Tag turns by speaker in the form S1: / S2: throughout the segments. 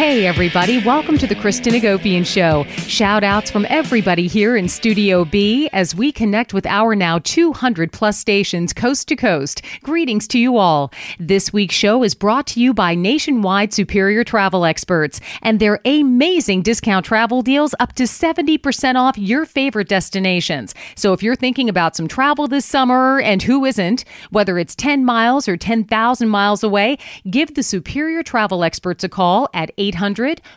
S1: Hey, everybody. Welcome to the Kristen Hagopian Show. Shout outs from everybody here in Studio B as we connect with our now 200 plus stations coast to coast. Greetings to you all. This week's show is brought to you by Nationwide Superior Travel Experts and their amazing discount travel deals up to 70% off your favorite destinations. So if you're thinking about some travel this summer, and who isn't, whether it's 10 miles or 10,000 miles away, give the Superior Travel Experts a call at 800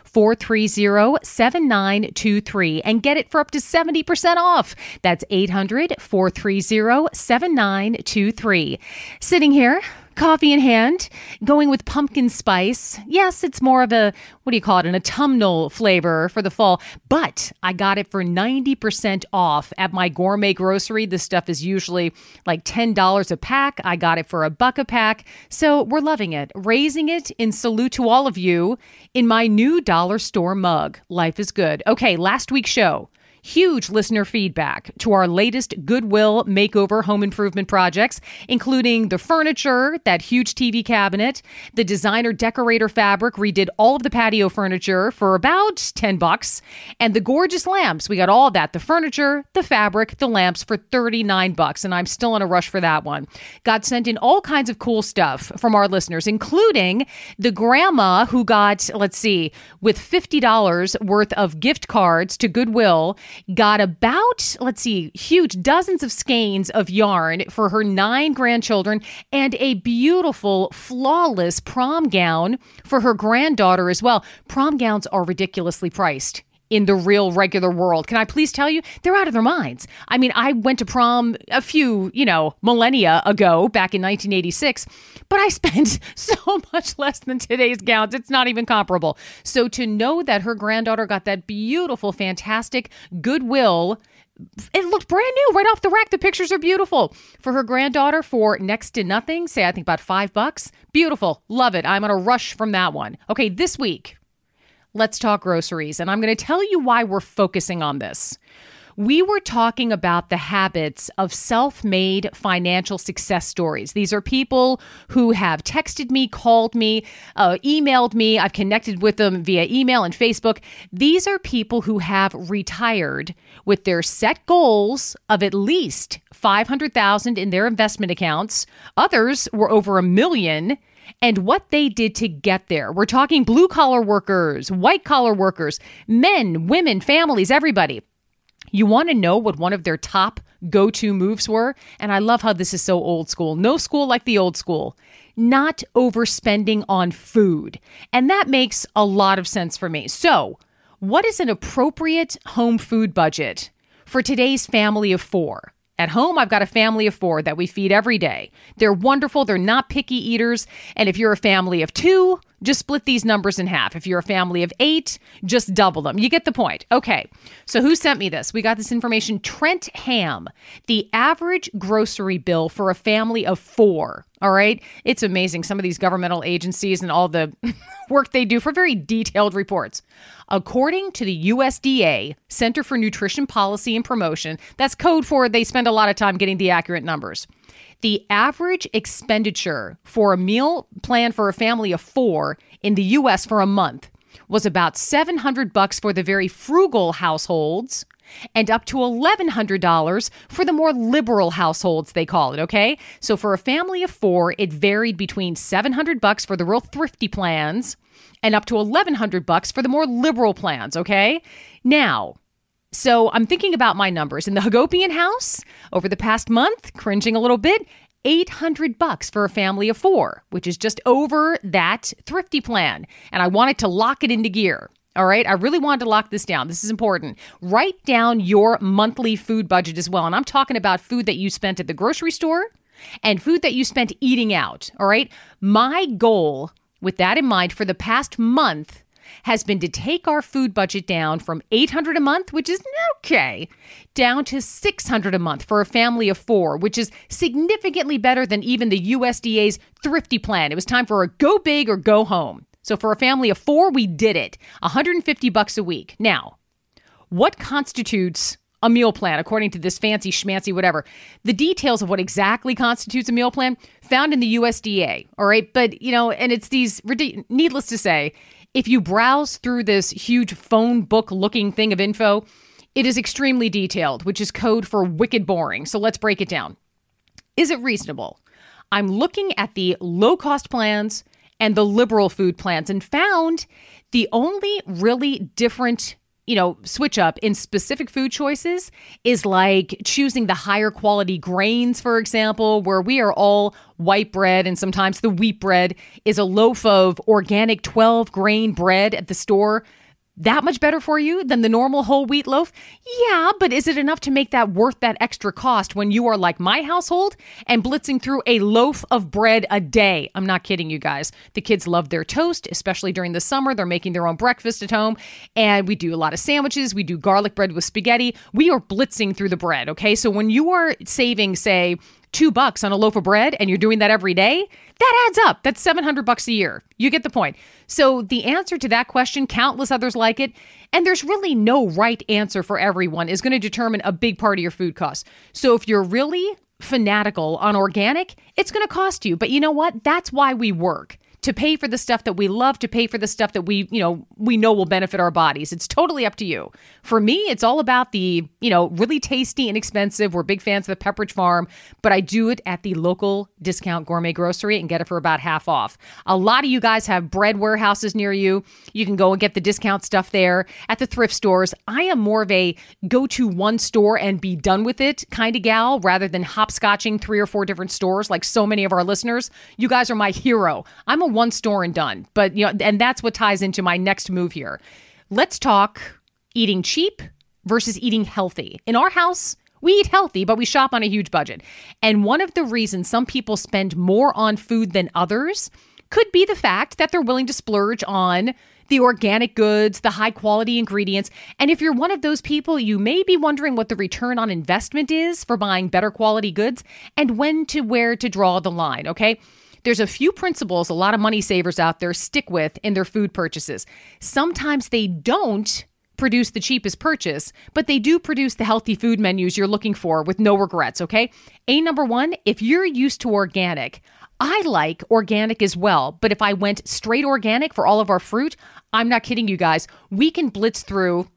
S1: 430 7923 and get it for up to 70% off. That's 800 430 7923. Sitting here, coffee in hand, going with pumpkin spice. Yes, it's more of a, what do you call it, an autumnal flavor for the fall, but I got it for 90% off at my gourmet grocery. This stuff is usually like $10 a pack. I got it for a buck a pack. So we're loving it. Raising it in salute to all of you in my new dollar store mug. Life is good. Okay, last week's show huge listener feedback to our latest Goodwill makeover home improvement projects, including the furniture, that huge TV cabinet, the designer decorator fabric redid all of the patio furniture for about 10 bucks, and the gorgeous lamps. We got all that, the furniture, the fabric, the lamps for 39 bucks, and I'm still in a rush for that one. Got sent in all kinds of cool stuff from our listeners, including the grandma who got, let's see, with $50 worth of gift cards to Goodwill got about, let's see, huge dozens of skeins of yarn for her nine grandchildren and a beautiful, flawless prom gown for her granddaughter as well. Prom gowns are ridiculously priced in the real regular world. Can I please tell you? They're out of their minds. I mean, I went to prom a few, you know, millennia ago, back in 1986, but I spent so much less than today's gowns. It's not even comparable. So to know that her granddaughter got that beautiful, fantastic Goodwill it looked brand new right off the rack. The pictures are beautiful. For her granddaughter for next to nothing, say I think about five bucks. Beautiful. Love it. I'm on a rush from that one. Okay, this week, let's talk groceries. And I'm going to tell you why we're focusing on this. We were talking about the habits of self made financial success stories. These are people who have texted me, called me, uh, emailed me. I've connected with them via email and Facebook. These are people who have retired with their set goals of at least 500,000 in their investment accounts. Others were over a million and what they did to get there. We're talking blue collar workers, white collar workers, men, women, families, everybody. You want to know what one of their top go to moves were? And I love how this is so old school. No school like the old school. Not overspending on food. And that makes a lot of sense for me. So, what is an appropriate home food budget for today's family of four? At home, I've got a family of four that we feed every day. They're wonderful. They're not picky eaters. And if you're a family of two, just split these numbers in half. If you're a family of eight, just double them. You get the point. Okay. So, who sent me this? We got this information. Trent Hamm, the average grocery bill for a family of four. All right. It's amazing. Some of these governmental agencies and all the work they do for very detailed reports. According to the USDA, Center for Nutrition Policy and Promotion, that's code for they spend a lot of time getting the accurate numbers. The average expenditure for a meal plan for a family of four in the US for a month was about 700 bucks for the very frugal households and up to $1100 for the more liberal households they call it okay? So for a family of 4 it varied between 700 bucks for the real thrifty plans and up to 1100 bucks for the more liberal plans okay? Now so I'm thinking about my numbers in the Hagopian house over the past month, cringing a little bit. 800 bucks for a family of 4, which is just over that thrifty plan, and I wanted to lock it into gear. All right. I really wanted to lock this down. This is important. Write down your monthly food budget as well. And I'm talking about food that you spent at the grocery store and food that you spent eating out. All right. My goal with that in mind for the past month has been to take our food budget down from 800 a month, which is okay, down to 600 a month for a family of 4, which is significantly better than even the USDA's thrifty plan. It was time for a go big or go home. So for a family of 4, we did it. 150 bucks a week. Now, what constitutes a meal plan according to this fancy schmancy whatever. The details of what exactly constitutes a meal plan found in the USDA, all right? But, you know, and it's these needless to say, if you browse through this huge phone book looking thing of info, it is extremely detailed, which is code for wicked boring. So let's break it down. Is it reasonable? I'm looking at the low cost plans and the liberal food plans and found the only really different you know, switch up in specific food choices is like choosing the higher quality grains, for example, where we are all white bread and sometimes the wheat bread is a loaf of organic 12 grain bread at the store that much better for you than the normal whole wheat loaf? Yeah, but is it enough to make that worth that extra cost when you are like my household and blitzing through a loaf of bread a day? I'm not kidding you guys. The kids love their toast, especially during the summer. They're making their own breakfast at home, and we do a lot of sandwiches. We do garlic bread with spaghetti. We are blitzing through the bread, okay? So when you are saving, say, two bucks on a loaf of bread and you're doing that every day, that adds up. That's 700 bucks a year. You get the point. So the answer to that question, countless others like it, and there's really no right answer for everyone, is going to determine a big part of your food costs. So if you're really fanatical on organic, it's going to cost you. But you know what? That's why we work to pay for the stuff that we love, to pay for the stuff that we, you know, we know will benefit our bodies. It's totally up to you. For me, it's all about the, you know, really tasty, inexpensive. We're big fans of the Pepperidge Farm, but I do it at the local discount gourmet grocery and get it for about half off. A lot of you guys have bread warehouses near you. You can go and get the discount stuff there at the thrift stores. I am more of a go to one store and be done with it kind of gal rather than hopscotching three or four different stores like so many of our listeners. You guys are my hero. I'm a one store and done. But you know, and that's what ties into my next move here. Let's talk eating cheap versus eating healthy. In our house, we eat healthy, but we shop on a huge budget. And one of the reasons some people spend more on food than others could be the fact that they're willing to splurge on the organic goods, the high quality ingredients. And if you're one of those people, you may be wondering what the return on investment is for buying better quality goods and when to where to draw the line, okay? There's a few principles a lot of money savers out there stick with in their food purchases. Sometimes they don't produce the cheapest purchase, but they do produce the healthy food menus you're looking for with no regrets, okay? A number one, if you're used to organic, I like organic as well, but if I went straight organic for all of our fruit, I'm not kidding you guys, we can blitz through,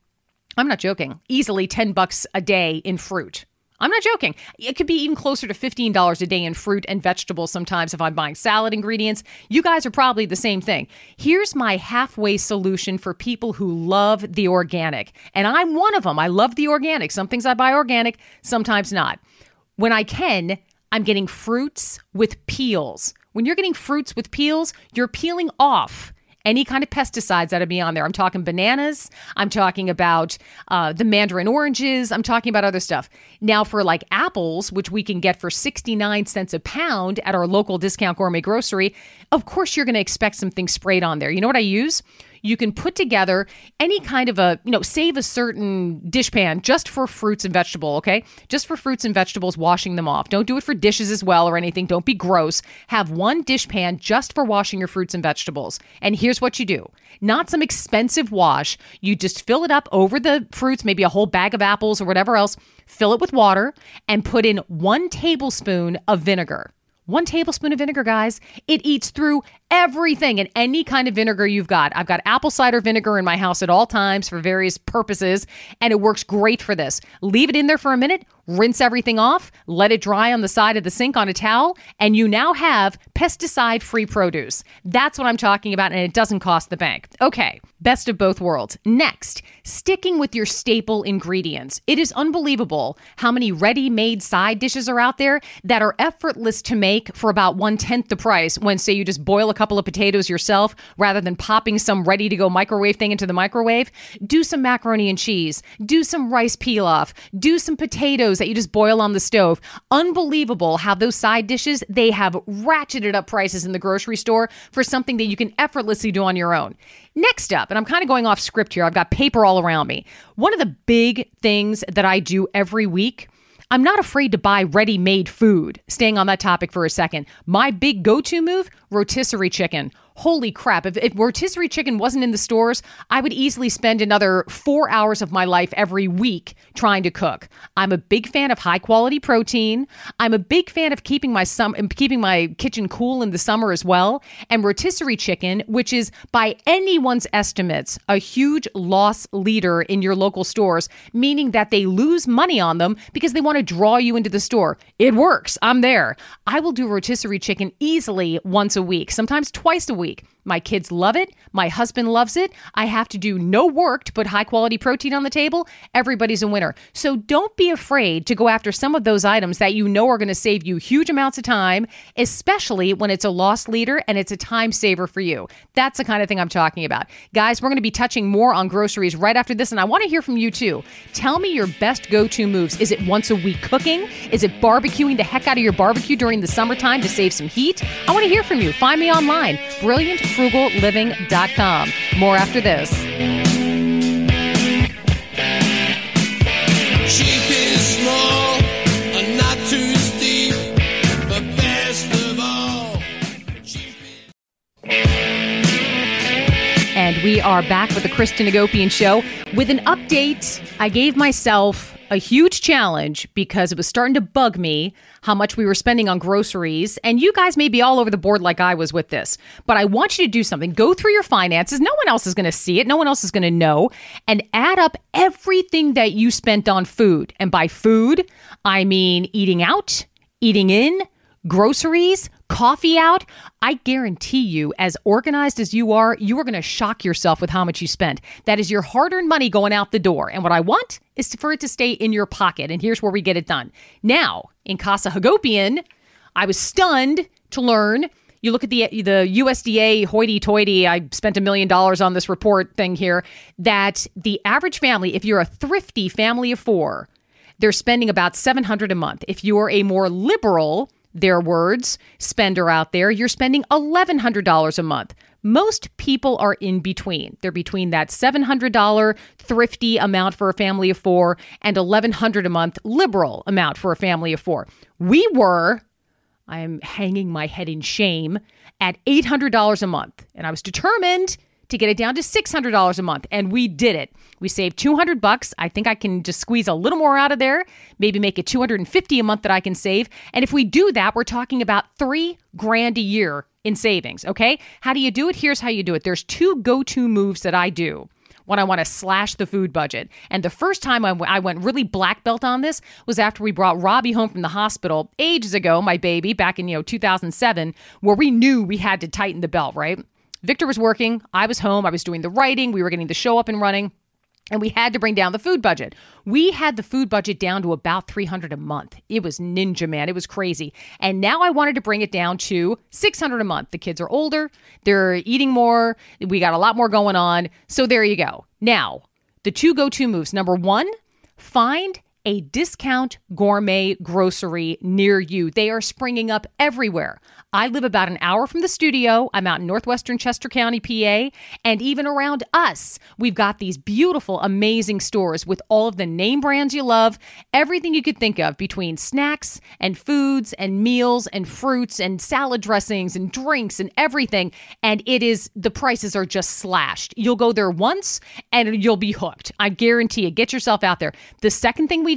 S1: I'm not joking, easily 10 bucks a day in fruit. I'm not joking. It could be even closer to $15 a day in fruit and vegetables sometimes if I'm buying salad ingredients. You guys are probably the same thing. Here's my halfway solution for people who love the organic. And I'm one of them. I love the organic. Some things I buy organic, sometimes not. When I can, I'm getting fruits with peels. When you're getting fruits with peels, you're peeling off any kind of pesticides that'll be on there. I'm talking bananas. I'm talking about uh, the mandarin oranges. I'm talking about other stuff. Now, for like apples, which we can get for 69 cents a pound at our local discount gourmet grocery, of course you're going to expect something sprayed on there. You know what I use? You can put together any kind of a, you know, save a certain dishpan just for fruits and vegetable, okay? Just for fruits and vegetables, washing them off. Don't do it for dishes as well or anything. Don't be gross. Have one dishpan just for washing your fruits and vegetables. And here's what you do. Not some expensive wash. You just fill it up over the fruits, maybe a whole bag of apples or whatever else. Fill it with water and put in 1 tablespoon of vinegar. One tablespoon of vinegar, guys. It eats through everything and any kind of vinegar you've got. I've got apple cider vinegar in my house at all times for various purposes, and it works great for this. Leave it in there for a minute, rinse everything off, let it dry on the side of the sink on a towel, and you now have pesticide free produce. That's what I'm talking about, and it doesn't cost the bank. Okay, best of both worlds. Next, sticking with your staple ingredients. It is unbelievable how many ready made side dishes are out there that are effortless to make for about one tenth the price when, say, you just boil a couple of potatoes yourself rather than popping some ready to go microwave thing into the microwave. Do some macaroni and cheese, do some rice pilaf, do some potatoes that you just boil on the stove. Unbelievable how those side dishes, they have ratcheted up prices in the grocery store for something that you can effortlessly do on your own. Next up, and I'm kind of going off script here, I've got paper all around me. One of the big things that I do every week. I'm not afraid to buy ready made food. Staying on that topic for a second, my big go to move rotisserie chicken holy crap, if, if rotisserie chicken wasn't in the stores, I would easily spend another four hours of my life every week trying to cook. I'm a big fan of high quality protein. I'm a big fan of keeping my sum keeping my kitchen cool in the summer as well. And rotisserie chicken, which is by anyone's estimates a huge loss leader in your local stores, meaning that they lose money on them because they want to draw you into the store. It works. I'm there. I will do rotisserie chicken easily once a week, sometimes twice a week. My kids love it. My husband loves it. I have to do no work to put high quality protein on the table. Everybody's a winner. So don't be afraid to go after some of those items that you know are going to save you huge amounts of time, especially when it's a loss leader and it's a time saver for you. That's the kind of thing I'm talking about. Guys, we're going to be touching more on groceries right after this, and I want to hear from you too. Tell me your best go to moves. Is it once a week cooking? Is it barbecuing the heck out of your barbecue during the summertime to save some heat? I want to hear from you. Find me online. Brilliant frugalliving.com. More after this.
S2: Cheap is small and not too steep, but best of all, cheap.
S1: And we are back with the Kristen Hagopian Show with an update. I gave myself a huge challenge because it was starting to bug me how much we were spending on groceries. And you guys may be all over the board like I was with this, but I want you to do something. Go through your finances. No one else is going to see it, no one else is going to know, and add up everything that you spent on food. And by food, I mean eating out, eating in, groceries, coffee out, I guarantee you, as organized as you are, you are going to shock yourself with how much you spent. That is your hard earned money going out the door. And what I want is for it to stay in your pocket. And here's where we get it done. Now, in Casa Hagopian, I was stunned to learn. You look at the the USDA hoity-toity. I spent a million dollars on this report thing here. That the average family, if you're a thrifty family of four, they're spending about 700 a month. If you're a more liberal, their words, spender out there, you're spending $1,100 a month. Most people are in between. They're between that $700 thrifty amount for a family of four and $1,100 a month liberal amount for a family of four. We were, I am hanging my head in shame, at $800 a month. And I was determined to get it down to $600 a month and we did it. We saved 200 bucks. I think I can just squeeze a little more out of there, maybe make it 250 a month that I can save. And if we do that, we're talking about 3 grand a year in savings, okay? How do you do it? Here's how you do it. There's two go-to moves that I do when I want to slash the food budget. And the first time I, w- I went really black belt on this was after we brought Robbie home from the hospital ages ago, my baby, back in, you know, 2007, where we knew we had to tighten the belt, right? Victor was working, I was home, I was doing the writing, we were getting the show up and running. And we had to bring down the food budget. We had the food budget down to about 300 a month. It was ninja man. It was crazy. And now I wanted to bring it down to 600 a month. The kids are older, they're eating more, we got a lot more going on. So there you go. Now, the two go-to moves. Number 1, find a discount gourmet grocery near you. They are springing up everywhere. I live about an hour from the studio. I'm out in northwestern Chester County, PA. And even around us, we've got these beautiful, amazing stores with all of the name brands you love, everything you could think of between snacks and foods and meals and fruits and salad dressings and drinks and everything. And it is, the prices are just slashed. You'll go there once and you'll be hooked. I guarantee you. Get yourself out there. The second thing we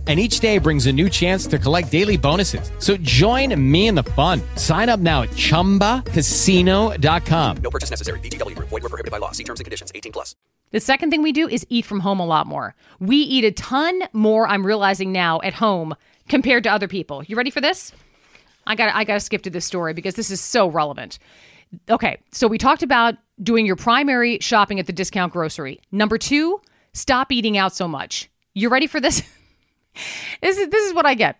S3: And each day brings a new chance to collect daily bonuses. So join me in the fun. Sign up now at chumbacasino.com.
S4: No purchase necessary. VGW Group. Void were prohibited by law. See terms and conditions. 18 plus.
S1: The second thing we do is eat from home a lot more. We eat a ton more, I'm realizing now, at home compared to other people. You ready for this? I got I got to skip to this story because this is so relevant. Okay, so we talked about doing your primary shopping at the discount grocery. Number 2, stop eating out so much. You ready for this? this is this is what I get.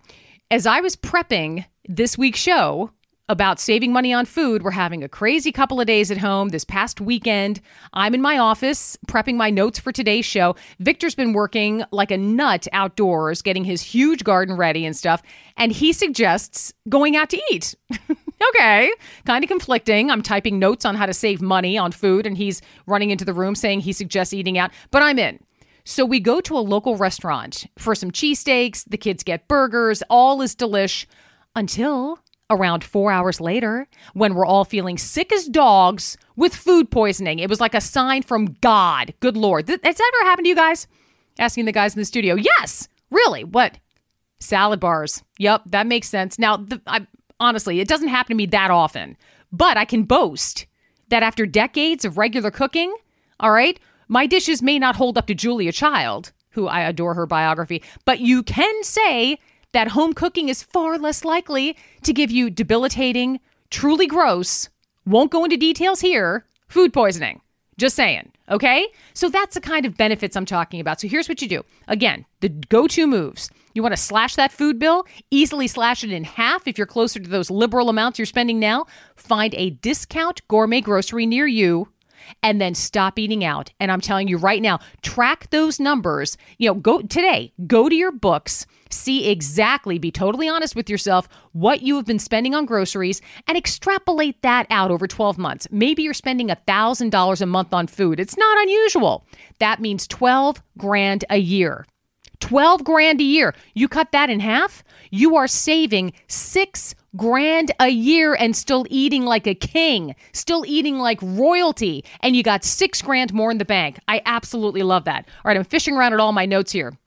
S1: As I was prepping this week's show about saving money on food, we're having a crazy couple of days at home this past weekend. I'm in my office prepping my notes for today's show. Victor's been working like a nut outdoors, getting his huge garden ready and stuff, and he suggests going out to eat. okay, kind of conflicting. I'm typing notes on how to save money on food, and he's running into the room saying he suggests eating out, but I'm in. So we go to a local restaurant for some cheesesteaks. The kids get burgers. All is delish until around four hours later when we're all feeling sick as dogs with food poisoning. It was like a sign from God. Good Lord. Th- Has ever happened to you guys? Asking the guys in the studio. Yes. Really? What? Salad bars. Yep, that makes sense. Now, the, I, honestly, it doesn't happen to me that often, but I can boast that after decades of regular cooking, all right, my dishes may not hold up to Julia Child, who I adore her biography, but you can say that home cooking is far less likely to give you debilitating, truly gross, won't go into details here, food poisoning. Just saying, okay? So that's the kind of benefits I'm talking about. So here's what you do. Again, the go to moves. You want to slash that food bill, easily slash it in half if you're closer to those liberal amounts you're spending now. Find a discount gourmet grocery near you and then stop eating out. And I'm telling you right now, track those numbers. You know, go today, go to your books, see exactly, be totally honest with yourself, what you have been spending on groceries, and extrapolate that out over 12 months. Maybe you're spending $1,000 a month on food. It's not unusual. That means 12 grand a year. 12 grand a year. You cut that in half, you are saving six grand a year and still eating like a king, still eating like royalty, and you got six grand more in the bank. I absolutely love that. All right, I'm fishing around at all my notes here.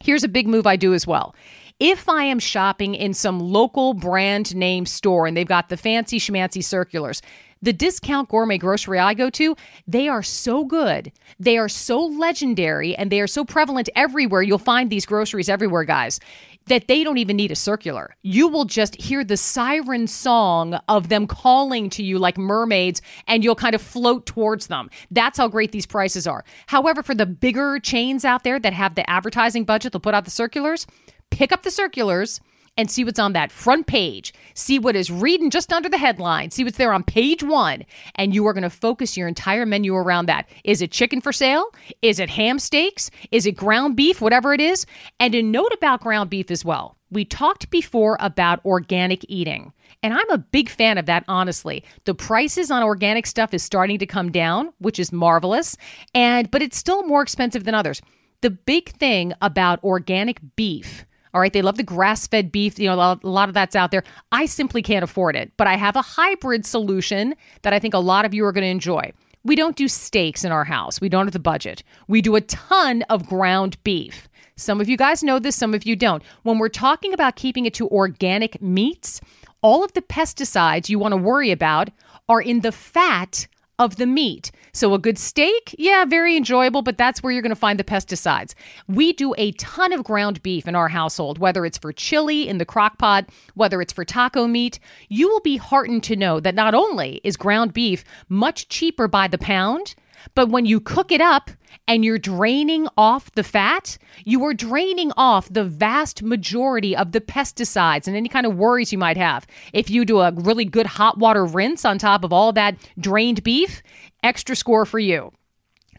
S1: Here's a big move I do as well. If I am shopping in some local brand name store and they've got the fancy schmancy circulars, the discount gourmet grocery I go to, they are so good. They are so legendary and they are so prevalent everywhere. You'll find these groceries everywhere, guys, that they don't even need a circular. You will just hear the siren song of them calling to you like mermaids and you'll kind of float towards them. That's how great these prices are. However, for the bigger chains out there that have the advertising budget, they'll put out the circulars, pick up the circulars and see what's on that front page. See what is reading just under the headline. See what's there on page one. And you are going to focus your entire menu around that. Is it chicken for sale? Is it ham steaks? Is it ground beef? Whatever it is. And a note about ground beef as well. We talked before about organic eating. And I'm a big fan of that, honestly. The prices on organic stuff is starting to come down, which is marvelous. And but it's still more expensive than others. The big thing about organic beef all right, they love the grass fed beef. You know, a lot of that's out there. I simply can't afford it, but I have a hybrid solution that I think a lot of you are going to enjoy. We don't do steaks in our house, we don't have the budget. We do a ton of ground beef. Some of you guys know this, some of you don't. When we're talking about keeping it to organic meats, all of the pesticides you want to worry about are in the fat of the meat. So a good steak, yeah, very enjoyable, but that's where you're going to find the pesticides. We do a ton of ground beef in our household, whether it's for chili in the crock pot, whether it's for taco meat. You will be heartened to know that not only is ground beef much cheaper by the pound, but when you cook it up and you're draining off the fat, you are draining off the vast majority of the pesticides and any kind of worries you might have. If you do a really good hot water rinse on top of all that drained beef, extra score for you.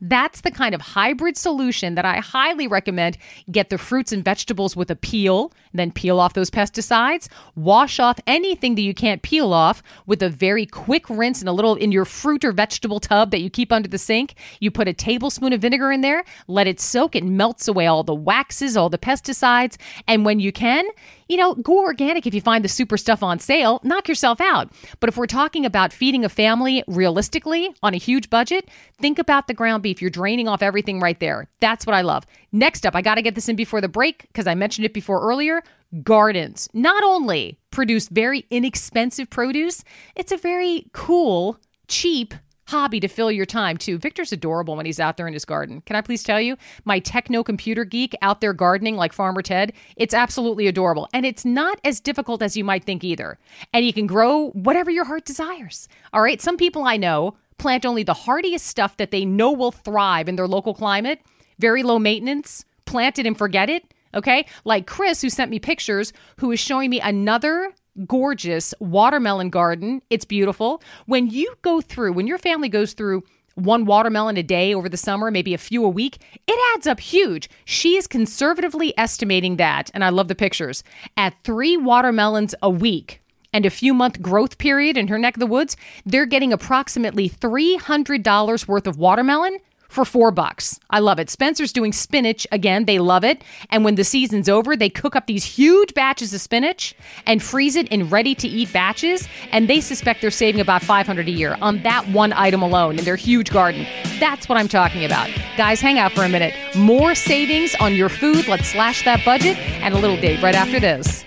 S1: That's the kind of hybrid solution that I highly recommend. Get the fruits and vegetables with a peel, then peel off those pesticides. Wash off anything that you can't peel off with a very quick rinse and a little in your fruit or vegetable tub that you keep under the sink. You put a tablespoon of vinegar in there, let it soak, it melts away all the waxes, all the pesticides, and when you can, you know, go organic if you find the super stuff on sale, knock yourself out. But if we're talking about feeding a family realistically on a huge budget, think about the ground beef. You're draining off everything right there. That's what I love. Next up, I got to get this in before the break because I mentioned it before earlier. Gardens not only produce very inexpensive produce, it's a very cool, cheap hobby to fill your time too. Victor's adorable when he's out there in his garden. Can I please tell you, my techno computer geek out there gardening like Farmer Ted, it's absolutely adorable. And it's not as difficult as you might think either. And you can grow whatever your heart desires. All right, some people I know plant only the hardiest stuff that they know will thrive in their local climate, very low maintenance, plant it and forget it. Okay, like Chris, who sent me pictures, who is showing me another gorgeous watermelon garden. It's beautiful. When you go through, when your family goes through one watermelon a day over the summer, maybe a few a week, it adds up huge. She is conservatively estimating that, and I love the pictures, at three watermelons a week and a few month growth period in her neck of the woods, they're getting approximately $300 worth of watermelon for four bucks. I love it. Spencer's doing spinach again. They love it. And when the season's over, they cook up these huge batches of spinach and freeze it in ready to eat batches. And they suspect they're saving about 500 a year on that one item alone in their huge garden. That's what I'm talking about. Guys, hang out for a minute. More savings on your food. Let's slash that budget and a little date right after this.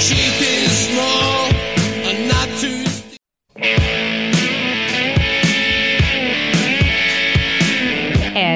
S2: Cheap is small, not too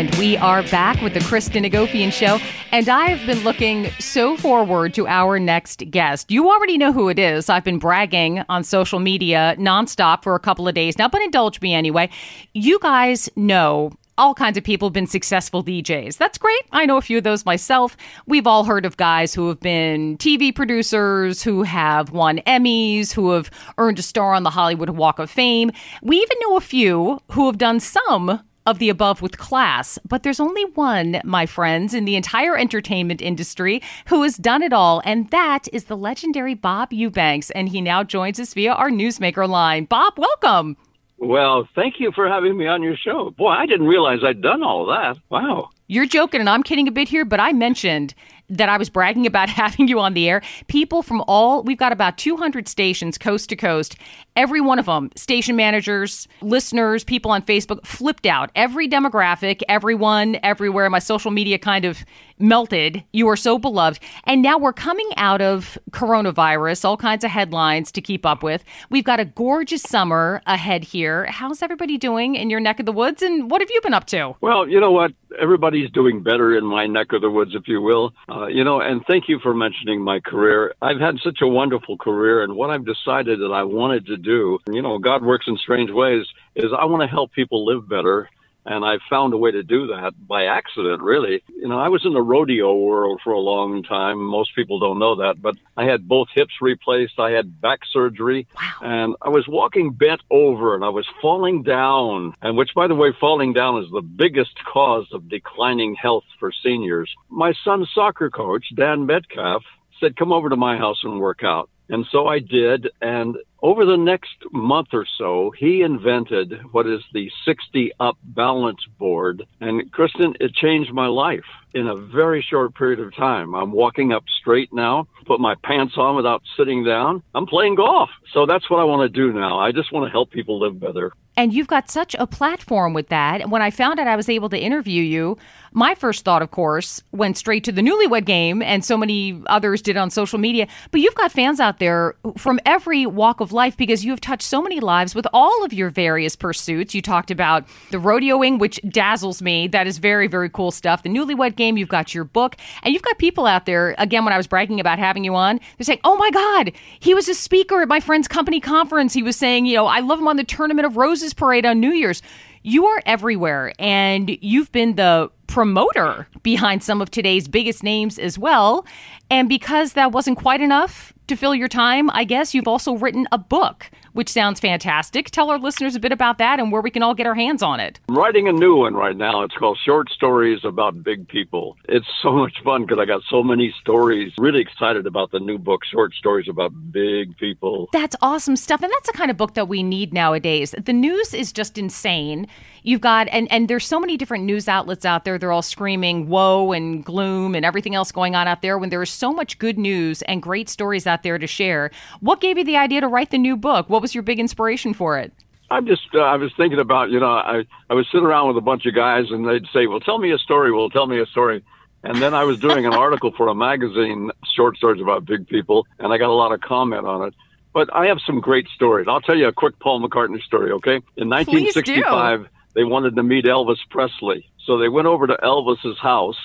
S1: And we are back with the Kristen Hagopian Show. And I've been looking so forward to our next guest. You already know who it is. I've been bragging on social media nonstop for a couple of days now, but indulge me anyway. You guys know all kinds of people have been successful DJs. That's great. I know a few of those myself. We've all heard of guys who have been TV producers, who have won Emmys, who have earned a star on the Hollywood Walk of Fame. We even know a few who have done some of the above with class, but there's only one, my friends, in the entire entertainment industry who has done it all, and that is the legendary Bob Eubanks. And he now joins us via our Newsmaker line. Bob, welcome.
S5: Well, thank you for having me on your show. Boy, I didn't realize I'd done all that. Wow.
S1: You're joking, and I'm kidding a bit here, but I mentioned that I was bragging about having you on the air. People from all, we've got about 200 stations coast to coast. Every one of them, station managers, listeners, people on Facebook, flipped out. Every demographic, everyone, everywhere. My social media kind of melted. You are so beloved. And now we're coming out of coronavirus, all kinds of headlines to keep up with. We've got a gorgeous summer ahead here. How's everybody doing in your neck of the woods? And what have you been up to?
S5: Well, you know what? Everybody's doing better in my neck of the woods, if you will. Uh, you know, and thank you for mentioning my career. I've had such a wonderful career, and what I've decided that I wanted to do, you know, God works in strange ways, is I want to help people live better. And I found a way to do that by accident, really. You know, I was in the rodeo world for a long time. Most people don't know that, but I had both hips replaced. I had back surgery. And I was walking bent over and I was falling down. And which, by the way, falling down is the biggest cause of declining health for seniors. My son's soccer coach, Dan Metcalf, said, come over to my house and work out. And so I did. And over the next month or so, he invented what is the 60 up balance board. And Kristen, it changed my life in a very short period of time. I'm walking up straight now, put my pants on without sitting down. I'm playing golf. So that's what I want to do now. I just want to help people live better.
S1: And you've got such a platform with that. When I found out I was able to interview you, my first thought, of course, went straight to the newlywed game, and so many others did on social media. But you've got fans out there from every walk of life because you have touched so many lives with all of your various pursuits. You talked about the rodeoing, which dazzles me. That is very, very cool stuff. The newlywed game, you've got your book, and you've got people out there, again, when I was bragging about having you on, they're saying, oh my God, he was a speaker at my friend's company conference. He was saying, you know, I love him on the Tournament of Roses parade on New Year's. You are everywhere, and you've been the promoter behind some of today's biggest names as well. And because that wasn't quite enough, to fill your time, I guess you've also written a book, which sounds fantastic. Tell our listeners a bit about that and where we can all get our hands on it.
S5: I'm writing a new one right now. It's called Short Stories About Big People. It's so much fun because I got so many stories. Really excited about the new book, Short Stories About Big People.
S1: That's awesome stuff. And that's the kind of book that we need nowadays. The news is just insane. You've got, and, and there's so many different news outlets out there. They're all screaming woe and gloom and everything else going on out there when there is so much good news and great stories out there to share. What gave you the idea to write the new book? What was your big inspiration for it?
S5: I'm just, uh, I was thinking about, you know, I, I was sitting around with a bunch of guys and they'd say, well, tell me a story. Well, tell me a story. And then I was doing an article for a magazine, short stories about big people, and I got a lot of comment on it. But I have some great stories. I'll tell you a quick Paul McCartney story, okay? In 1965, they wanted to meet Elvis Presley. So they went over to Elvis's house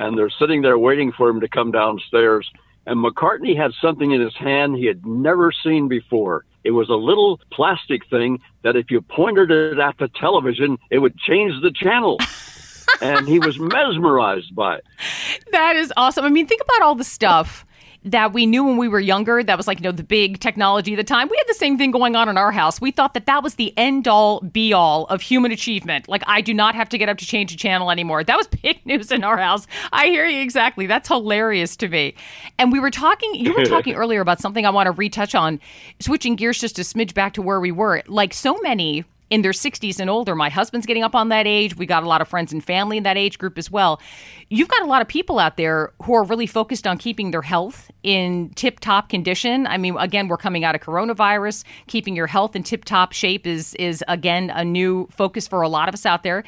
S5: and they're sitting there waiting for him to come downstairs. And McCartney had something in his hand he had never seen before. It was a little plastic thing that if you pointed it at the television, it would change the channel. and he was mesmerized by it.
S1: That is awesome. I mean, think about all the stuff that we knew when we were younger that was like, you know, the big technology of the time. We had the same thing going on in our house. We thought that that was the end all be all of human achievement. Like, I do not have to get up to change a channel anymore. That was big news in our house. I hear you exactly. That's hilarious to me. And we were talking, you were talking earlier about something I want to retouch on, switching gears just a smidge back to where we were. Like, so many in their 60s and older. My husband's getting up on that age. We got a lot of friends and family in that age group as well. You've got a lot of people out there who are really focused on keeping their health in tip top condition. I mean, again, we're coming out of coronavirus. Keeping your health in tip top shape is is again a new focus for a lot of us out there.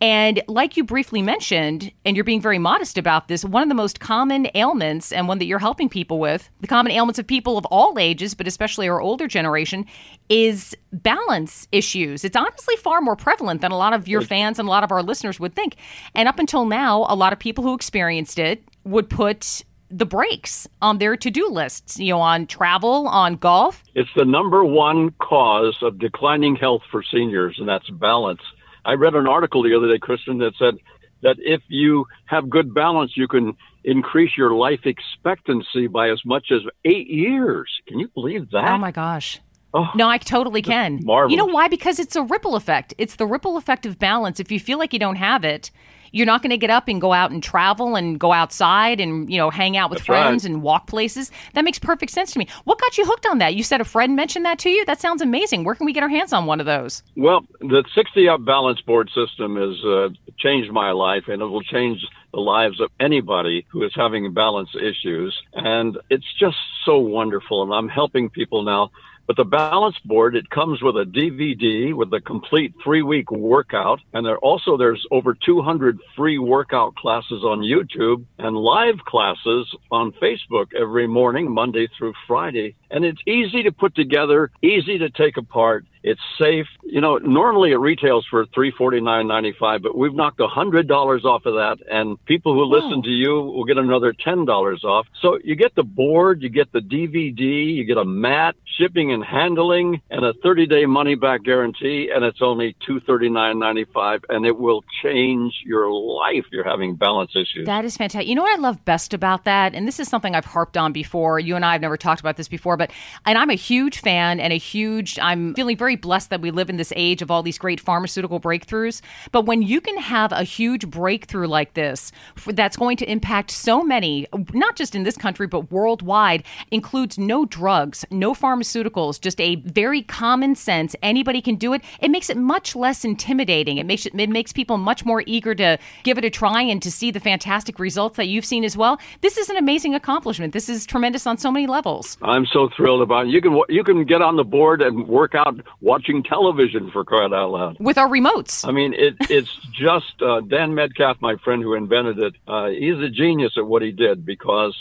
S1: And like you briefly mentioned, and you're being very modest about this, one of the most common ailments and one that you're helping people with, the common ailments of people of all ages, but especially our older generation, is balance issues. It's honestly far more prevalent than a lot of your fans and a lot of our listeners would think. And up until now, a lot of people who experienced it would put the brakes on their to-do lists, you know, on travel, on golf.
S5: It's the number one cause of declining health for seniors, and that's balance. I read an article the other day, Kristen, that said that if you have good balance, you can increase your life expectancy by as much as eight years. Can you believe that?
S1: Oh my gosh.
S5: Oh,
S1: No, I totally can.
S5: marvelous.
S1: You know why? Because it's a ripple effect. It's the ripple effect of balance. If you feel like you don't have it, you're not going to get up and go out and travel and go outside and you know hang out with
S5: That's
S1: friends
S5: right.
S1: and walk places. That makes perfect sense to me. What got you hooked on that? You said a friend mentioned that to you. That sounds amazing. Where can we get our hands on one of those?
S5: Well, the 60 up balance board system has uh, changed my life and it will change the lives of anybody who is having balance issues. And it's just so wonderful. And I'm helping people now. But the balance board, it comes with a DVD with a complete three week workout. And there also, there's over 200 free workout classes on YouTube and live classes on Facebook every morning, Monday through Friday. And it's easy to put together, easy to take apart. It's safe. You know, normally it retails for three forty nine ninety five, but we've knocked a hundred dollars off of that, and people who listen to you will get another ten dollars off. So you get the board, you get the DVD, you get a mat, shipping and handling, and a thirty day money back guarantee, and it's only two thirty nine ninety five, and it will change your life. You're having balance issues.
S1: That is fantastic. You know what I love best about that? And this is something I've harped on before. You and I have never talked about this before, but and I'm a huge fan and a huge I'm feeling very blessed that we live in this age of all these great pharmaceutical breakthroughs. But when you can have a huge breakthrough like this f- that's going to impact so many, not just in this country but worldwide, includes no drugs, no pharmaceuticals, just a very common sense anybody can do it. It makes it much less intimidating. It makes it, it makes people much more eager to give it a try and to see the fantastic results that you've seen as well. This is an amazing accomplishment. This is tremendous on so many levels.
S5: I'm so thrilled about it. You can you can get on the board and work out watching television for crying out loud.
S1: With our remotes.
S5: I mean, it, it's just uh, Dan Metcalf, my friend who invented it. Uh, he's a genius at what he did because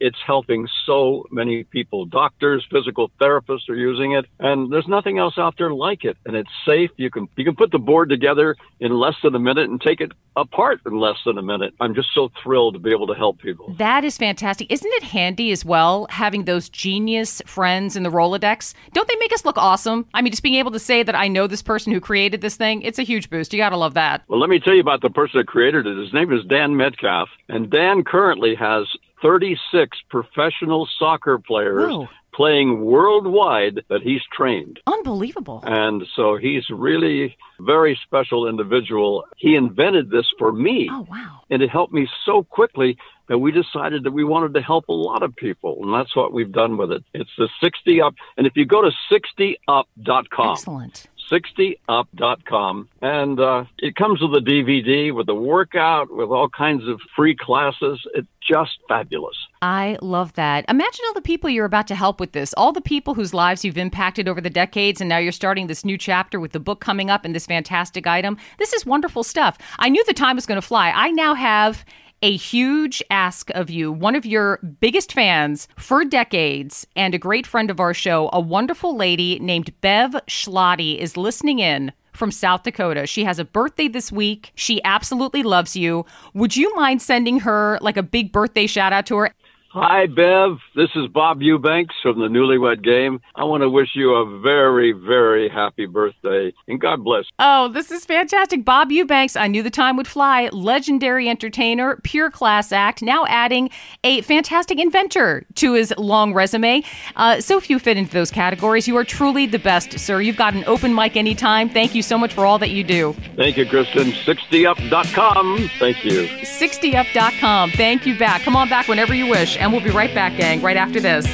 S5: it's helping so many people. Doctors, physical therapists are using it, and there's nothing else out there like it. And it's safe. You can you can put the board together in less than a minute and take it apart in less than a minute. I'm just so thrilled to be able to help people.
S1: That is fantastic. Isn't it handy as well having those genius friends in the Rolodex? Don't they make us look awesome? I mean, just being able to say that I know this person who created this thing, it's a huge boost. You got to love that.
S5: Well, let me tell you about the person that created it. His name is Dan Metcalf, and Dan currently has 36 professional soccer players
S1: Whoa.
S5: playing worldwide that he's trained.
S1: Unbelievable.
S5: And so he's really very special individual. He invented this for me.
S1: Oh, wow.
S5: And it helped me so quickly that we decided that we wanted to help a lot of people. And that's what we've done with it. It's the 60 Up. And if you go to 60up.com,
S1: Excellent.
S5: 60up.com, and uh, it comes with a DVD with a workout, with all kinds of free classes. It's just fabulous.
S1: I love that. Imagine all the people you're about to help with this, all the people whose lives you've impacted over the decades, and now you're starting this new chapter with the book coming up and this fantastic item. This is wonderful stuff. I knew the time was going to fly. I now have a huge ask of you, one of your biggest fans for decades, and a great friend of our show, a wonderful lady named Bev Schlotty, is listening in from South Dakota. She has a birthday this week. She absolutely loves you. Would you mind sending her like a big birthday shout out to her?
S5: Hi, Bev. This is Bob Eubanks from the Newlywed Game. I want to wish you a very, very happy birthday and God bless.
S1: Oh, this is fantastic. Bob Eubanks, I knew the time would fly. Legendary entertainer, pure class act, now adding a fantastic inventor to his long resume. Uh, so few fit into those categories. You are truly the best, sir. You've got an open mic anytime. Thank you so much for all that you do.
S5: Thank you, Kristen. 60up.com. Thank you.
S1: 60up.com. Thank you back. Come on back whenever you wish. And we'll be right back, gang, right after this.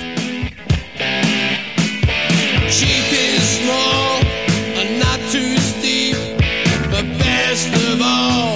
S2: Cheap is small, not too steep. Best of all,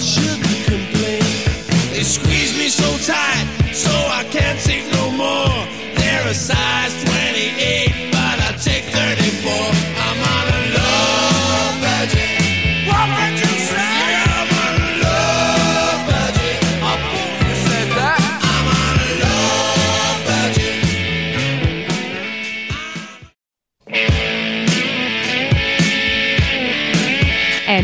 S2: shouldn't complain. They squeeze me so tight, so I can't take no more. They're a size 28,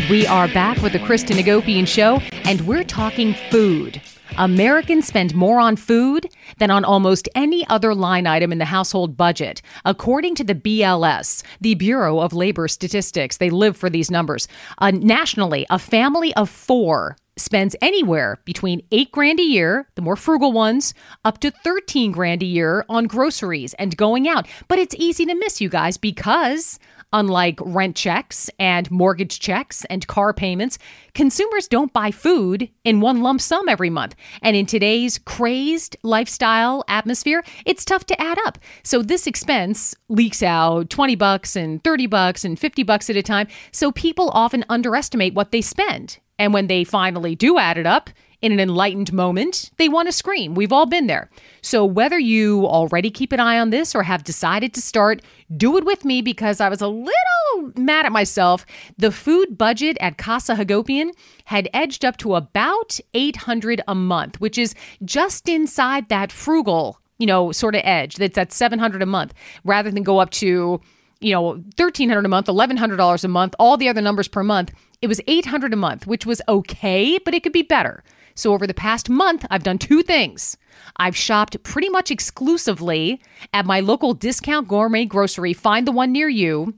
S1: we are back with the Kristen Hagopian Show, and we're talking food. Americans spend more on food than on almost any other line item in the household budget, according to the BLS, the Bureau of Labor Statistics. They live for these numbers. Uh, nationally, a family of four spends anywhere between eight grand a year, the more frugal ones, up to 13 grand a year on groceries and going out. But it's easy to miss, you guys, because unlike rent checks and mortgage checks and car payments, consumers don't buy food in one lump sum every month. And in today's crazed lifestyle atmosphere, it's tough to add up. So this expense leaks out 20 bucks and 30 bucks and 50 bucks at a time. So people often underestimate what they spend. And when they finally do add it up, in an enlightened moment, they want to scream. We've all been there. So, whether you already keep an eye on this or have decided to start, do it with me because I was a little mad at myself. The food budget at Casa Hagopian had edged up to about 800 a month, which is just inside that frugal, you know, sort of edge. That's at 700 a month rather than go up to you know, 1300 a month, $1100 a month, all the other numbers per month. It was 800 a month, which was okay, but it could be better. So over the past month, I've done two things. I've shopped pretty much exclusively at my local discount gourmet grocery, find the one near you.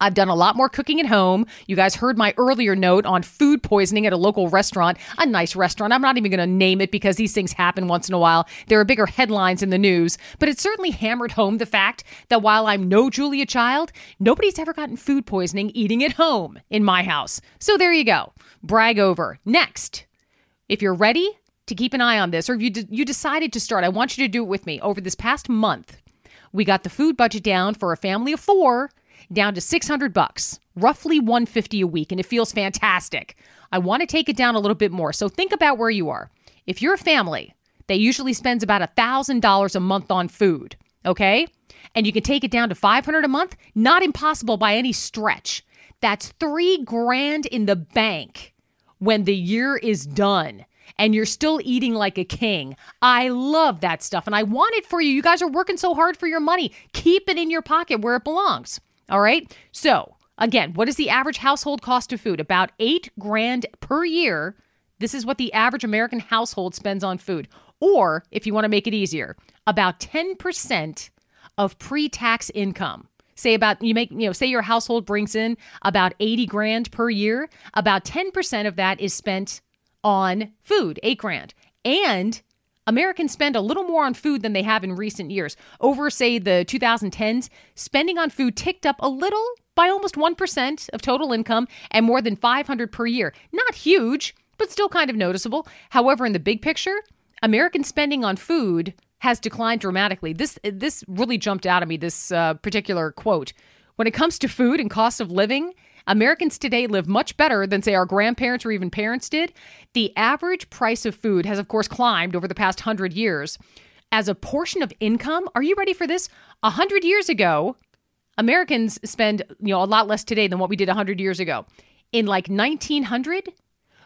S1: I've done a lot more cooking at home. You guys heard my earlier note on food poisoning at a local restaurant, a nice restaurant. I'm not even going to name it because these things happen once in a while. There are bigger headlines in the news, but it certainly hammered home the fact that while I'm no Julia Child, nobody's ever gotten food poisoning eating at home in my house. So there you go. Brag over. Next, if you're ready to keep an eye on this, or if you, de- you decided to start, I want you to do it with me. Over this past month, we got the food budget down for a family of four down to 600 bucks. roughly 150 a week and it feels fantastic. I want to take it down a little bit more. So think about where you are. If you're a family that usually spends about $1,000 a month on food, okay? And you can take it down to 500 a month, not impossible by any stretch. That's 3 grand in the bank when the year is done and you're still eating like a king. I love that stuff and I want it for you. You guys are working so hard for your money. Keep it in your pocket where it belongs. All right? So, again, what is the average household cost of food? About 8 grand per year. This is what the average American household spends on food. Or, if you want to make it easier, about 10% of pre-tax income say about you make you know say your household brings in about 80 grand per year about 10% of that is spent on food 8 grand and Americans spend a little more on food than they have in recent years. Over, say, the 2010s, spending on food ticked up a little by almost 1% of total income and more than 500 per year. Not huge, but still kind of noticeable. However, in the big picture, American spending on food has declined dramatically. This this really jumped out at me. This uh, particular quote: "When it comes to food and cost of living." Americans today live much better than, say, our grandparents or even parents did. The average price of food has, of course, climbed over the past hundred years. As a portion of income, are you ready for this? A hundred years ago, Americans spend you know a lot less today than what we did a hundred years ago. In like 1900,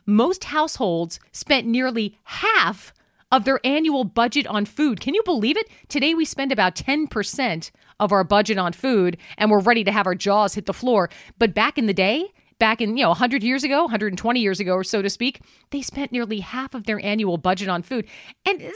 S1: most households spent nearly half of their annual budget on food. Can you believe it? Today we spend about 10% of our budget on food and we're ready to have our jaws hit the floor. But back in the day, back in, you know, 100 years ago, 120 years ago or so to speak, they spent nearly half of their annual budget on food. And the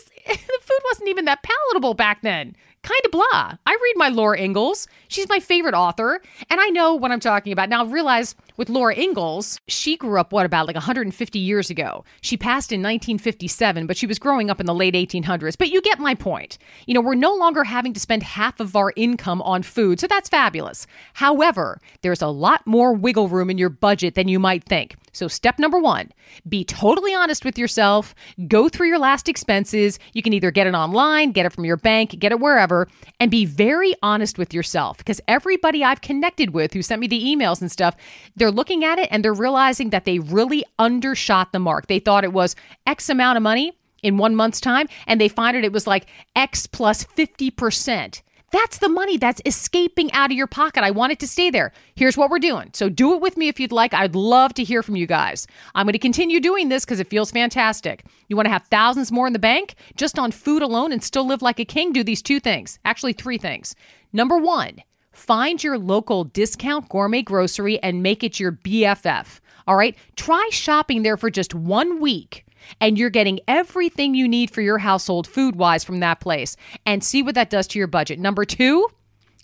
S1: food wasn't even that palatable back then kind of blah. I read my Laura Ingalls. She's my favorite author, and I know what I'm talking about. Now, realize with Laura Ingalls, she grew up, what, about like 150 years ago? She passed in 1957, but she was growing up in the late 1800s. But you get my point. You know, we're no longer having to spend half of our income on food, so that's fabulous. However, there's a lot more wiggle room in your budget than you might think. So, step number one be totally honest with yourself. Go through your last expenses. You can either get it online, get it from your bank, get it wherever, and be very honest with yourself. Because everybody I've connected with who sent me the emails and stuff, they're looking at it and they're realizing that they really undershot the mark. They thought it was X amount of money in one month's time, and they find it, it was like X plus 50%. That's the money that's escaping out of your pocket. I want it to stay there. Here's what we're doing. So do it with me if you'd like. I'd love to hear from you guys. I'm going to continue doing this because it feels fantastic. You want to have thousands more in the bank just on food alone and still live like a king? Do these two things. Actually, three things. Number one, find your local discount gourmet grocery and make it your BFF. All right? Try shopping there for just one week and you're getting everything you need for your household food wise from that place and see what that does to your budget. Number two,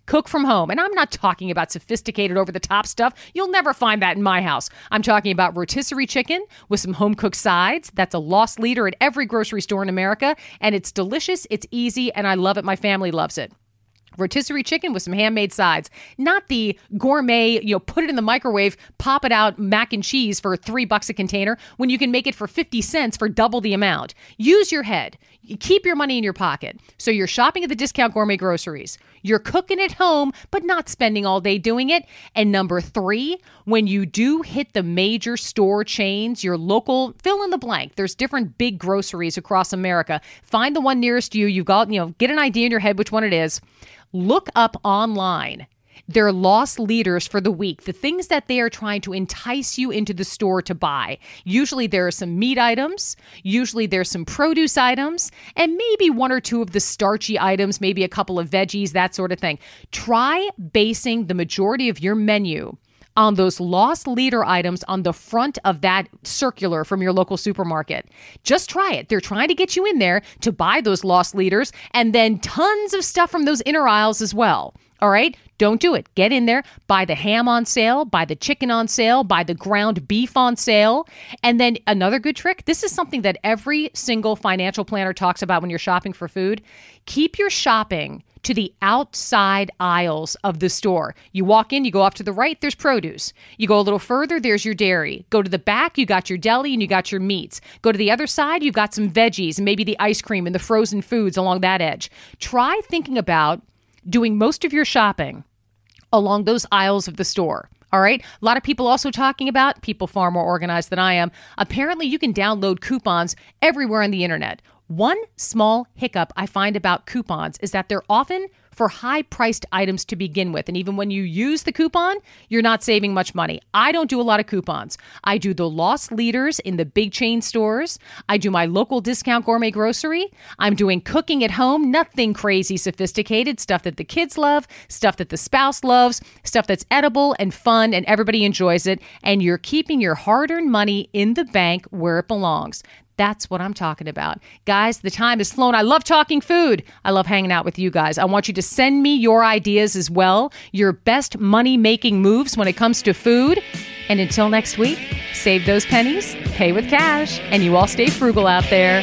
S1: cook from home. And I'm not talking about sophisticated over the top stuff. You'll never find that in my house. I'm talking about rotisserie chicken with some home cooked sides. That's a loss leader at every grocery store in America. And it's delicious, it's easy, and I love it. My family loves it rotisserie chicken with some handmade sides, not the gourmet, you know, put it in the microwave, pop it out mac and cheese for three bucks a container when you can make it for 50 cents for double the amount. Use your head. Keep your money in your pocket. So you're shopping at the discount gourmet groceries. You're cooking at home, but not spending all day doing it. And number three, when you do hit the major store chains, your local, fill in the blank. There's different big groceries across America. Find the one nearest you. You've got, you know, get an idea in your head which one it is look up online their loss leaders for the week, the things that they are trying to entice you into the store to buy. Usually there are some meat items, usually there's some produce items, and maybe one or two of the starchy items, maybe a couple of veggies, that sort of thing. Try basing the majority of your menu on those loss leader items on the front of that circular from your local supermarket. Just try it. They're trying to get you in there to buy those loss leaders and then tons of stuff from those inner aisles as well. All right? Don't do it. Get in there, buy the ham on sale, buy the chicken on sale, buy the ground beef on sale. And then another good trick this is something that every single financial planner talks about when you're shopping for food. Keep your shopping to the outside aisles of the store. You walk in, you go off to the right, there's produce. You go a little further, there's your dairy. Go to the back, you got your deli and you got your meats. Go to the other side, you've got some veggies and maybe the ice cream and the frozen foods along that edge. Try thinking about doing most of your shopping along those aisles of the store. All right. A lot of people also talking about people far more organized than I am. Apparently, you can download coupons everywhere on the internet. One small hiccup I find about coupons is that they're often for high priced items to begin with. And even when you use the coupon, you're not saving much money. I don't do a lot of coupons. I do the loss leaders in the big chain stores. I do my local discount gourmet grocery. I'm doing cooking at home, nothing crazy sophisticated, stuff that the kids love, stuff that the spouse loves, stuff that's edible and fun and everybody enjoys it. And you're keeping your hard earned money in the bank where it belongs. That's what I'm talking about. Guys, the time has flown. I love talking food. I love hanging out with you guys. I want you to send me your ideas as well, your best money making moves when it comes to food. And until next week, save those pennies, pay with cash, and you all stay frugal out there.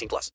S4: 18 plus.